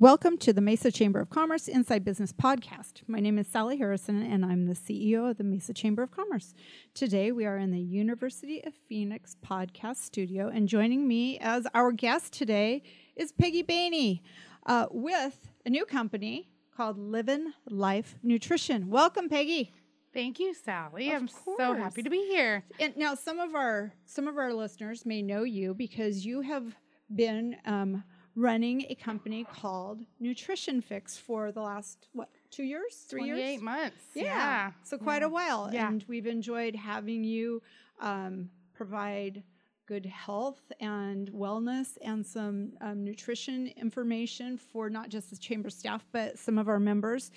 Welcome to the Mesa Chamber of Commerce Inside Business Podcast. My name is Sally Harrison, and I'm the CEO of the Mesa Chamber of Commerce. Today, we are in the University of Phoenix podcast studio, and joining me as our guest today is Peggy Bainey uh, with a new company called Livin' Life Nutrition. Welcome, Peggy. Thank you, Sally. Of I'm so happy to be here. And now, some of our some of our listeners may know you because you have been um, running a company called Nutrition Fix for the last what two years, three 28 years? months. Yeah. Yeah. So quite a while, Yeah. and we've enjoyed having you um, provide good health and wellness and some um, nutrition information for not just the chamber staff but some of our members.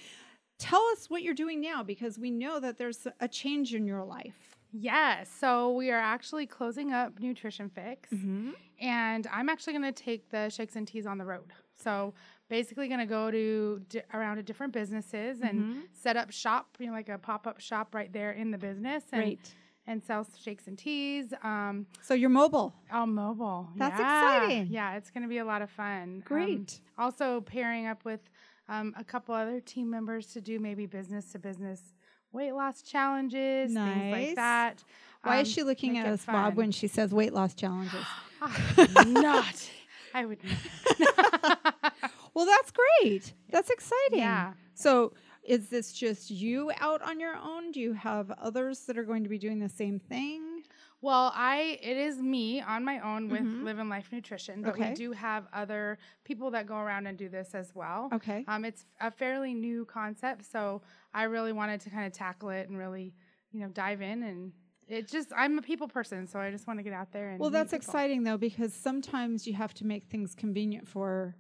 Tell us what you're doing now because we know that there's a change in your life. Yes. So we are actually closing up Nutrition Fix, Mm-hmm. and I'm actually going to take the shakes and teas on the road. So basically, going to go to di- around to different businesses and Mhm. set up shop, you know, like a pop up shop right there in the business, and Great. and sell shakes and teas. Um, So you're mobile. all mobile. That's Yeah. exciting. Yeah, it's going to be a lot of fun. Um, Great. also pairing up with um, a couple other team members to do maybe business to business weight loss challenges, things like that. Why is Um, she looking at us, Bob, when she says weight loss challenges? Not. I would not. well, that's great. That's exciting. Yeah. So, is this just you out on your own? Do you have others that are going to be doing the same thing? Well, I it is me on my own with Mhm. Livin' Life Nutrition, but Okay. we do have other people that go around and do this as well. Okay. Um, it's a fairly new concept, so I really wanted to kind of tackle it and really, you know, dive in. And it just I'm a people person, so I just want to get out there and. Well, that's people. exciting though because sometimes you have to make things convenient for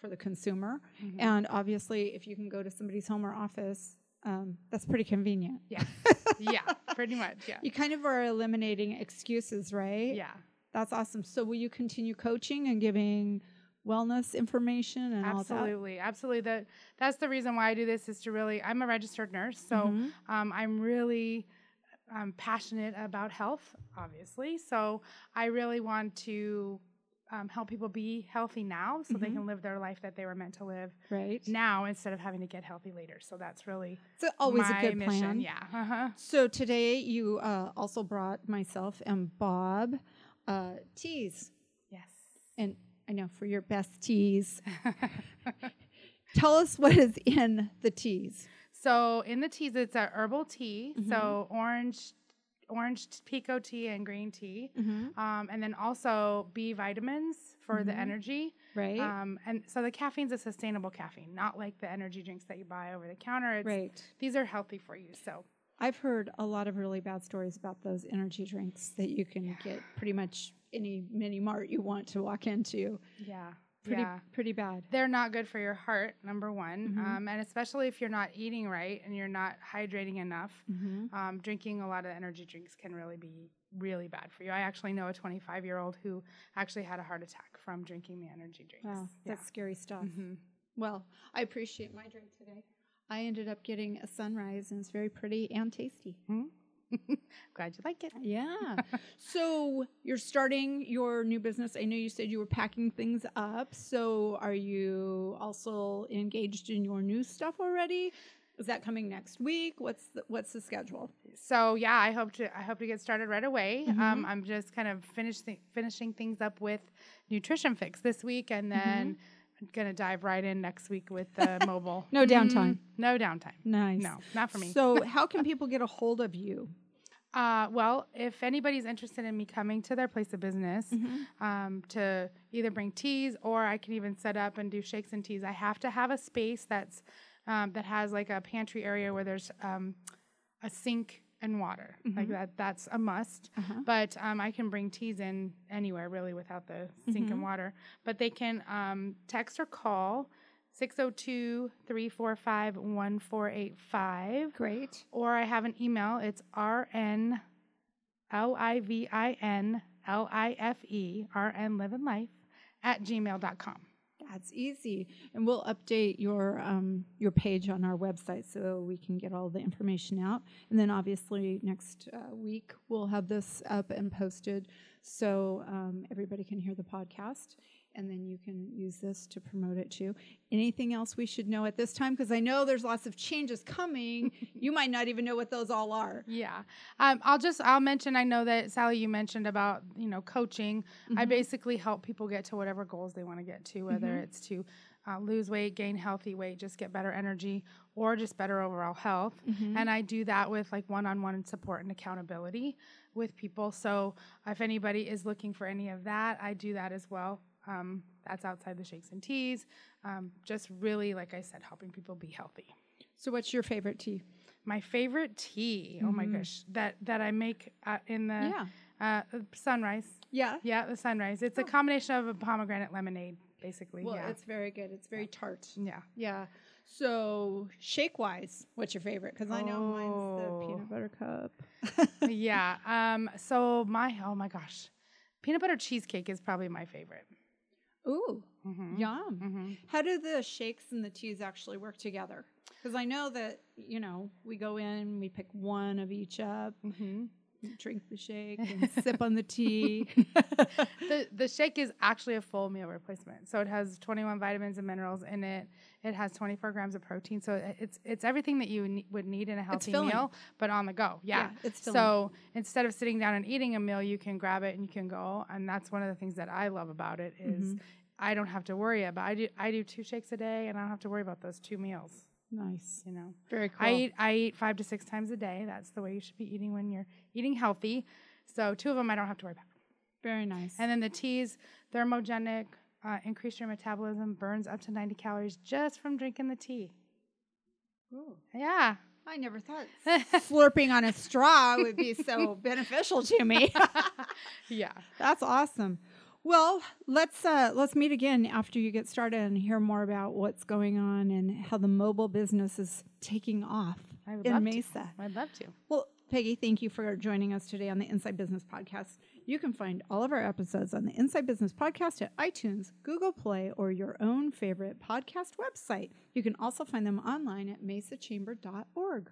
for the consumer, Mhm. and obviously, if you can go to somebody's home or office, um, that's pretty convenient. Yeah. yeah, pretty much. Yeah. You kind of are eliminating excuses, right? Yeah. That's awesome. So will you continue coaching and giving wellness information and all that? Absolutely, absolutely. That that's the reason why I do this is to really. I'm a registered nurse, so Mhm. um, I'm really um, passionate about health. Obviously, so I really want to um, help people be healthy now, so they Mhm. can live their life that they were meant to live Right. now instead of having to get healthy later. So that's really It's always my a good mission. plan. Yeah. Uh-huh. So today you uh, also brought myself and Bob uh, teas, Yes. and I know for your best teas. Tell us what is in the teas. So in the teas, it's a herbal tea. Mhm. So orange, orange pekoe tea and green tea, Mm-hmm. um, and then also B vitamins for the Mhm. energy. Right. Um, and so the caffeine's a sustainable caffeine, not like the energy drinks that you buy over the counter. It's, right. These are healthy for you. So I've heard a lot of really bad stories about those energy drinks that you can Yeah. get pretty much any mini mart you want to walk into. yeah, Pretty yeah. pretty bad. They're not good for your heart, number one, Mhm. um, and especially if you're not eating right and you're not hydrating enough. Mm-hmm. um, drinking a lot of energy drinks can really be really bad for you. I actually know a 25 year old who actually had a heart attack from drinking the energy drinks. Wow, that's scary stuff. hmm Well, I appreciate my drink today. I ended up getting a sunrise, and it's very pretty and tasty. Glad you like it. Yeah. so you're starting your new business. I know you said you were packing things up. So are you also engaged in your new stuff already? Is that coming next week? What's the, what's the schedule? So yeah, I hope to I hope to get started right away. Mhm. Um, I'm just kind of finishing finishing things up with Nutrition Fix this week, and then I'm gonna dive right in next week with the mobile. No downtime. Mhm. No downtime. Nice. No, not for me. So how can people get a hold of you? Uh, well, if anybody's interested in me coming to their place of business um, to either bring teas or I can even set up and do shakes and teas, I have to have a space that's um, that has like a pantry area where there's um, a sink and water. Like Mhm. that, that's a must. Uh-huh. But um, I can bring teas in anywhere really without the sink Mhm. and water. But they can um, text or call 602 345 1485 Great. or I have an email. It's R N L I V I N L I F E, R N Livin' Life, at gmail.com. That's easy, and we'll update your um, your page on our website so we can get all the information out. And then obviously next uh, week we'll have this up and posted so um, everybody can hear the podcast. And then you can use this to promote it too. Anything else we should know at this time? Because I know there's lots of changes coming. you might not even know what those all are. Yeah. Um, I'll just I'll mention I know that Sally you mentioned about, you know, coaching. I basically help people get to whatever goals they want to get to, whether it's to uh, lose weight, gain healthy weight, just get better energy, or just better overall health. And I do that with like one-on-one support and accountability with people. So if anybody is looking for any of that, I do that as well. Um, that's outside the shakes and teas. Um, just really, like I said, helping people be healthy. So, what's your favorite tea? My favorite tea. Oh my gosh, that that I make uh, in the Yeah. uh, sunrise. Yeah. Yeah, the sunrise. It's a combination of a pomegranate lemonade, basically. Well, yeah, it's very good. It's very tart. yeah. Yeah. So, shake wise, what's your favorite? Because I know mine's Oh. the peanut butter cup. yeah. Um. So my oh my gosh, peanut butter cheesecake is probably my favorite. Ooh, Mhm. yum. Mhm. How do the shakes and the teas actually work together? Because I know that, you know, we go in, we pick one of each up, Mhm. Drink the shake, and sip on the tea. The the shake is actually a full meal replacement. So it has 21 vitamins and minerals in it. It has 24 grams of protein. So it's it's everything that you ne- would need in a healthy meal, but on the go. Yeah. Yeah, it's filling. so instead of sitting down and eating a meal, you can grab it and you can go. And that's one of the things that I love about it is Mm-hmm. I don't have to worry about. I do I do two shakes a day, and I don't have to worry about those two meals. Nice. You know. Very cool. I eat I eat five to six times a day. That's the way you should be eating when you're eating healthy. So two of them I don't have to worry about. Very nice. And then the teas, thermogenic, uh, increase your metabolism, burns up to 90 calories just from drinking the tea. Ooh, Yeah. I never thought slurping on a straw would be so beneficial to me. Yeah. That's awesome. Well, let's uh, let's meet again after you get started and hear more about what's going on and how the mobile business is taking off I would in love Mesa. to. I'd love to. Well, Peggy, thank you for joining us today on the Inside Business Podcast. You can find all of our episodes on the Inside Business Podcast at iTunes, Google Play, or your own favorite podcast website. You can also find them online at mesachamber.org.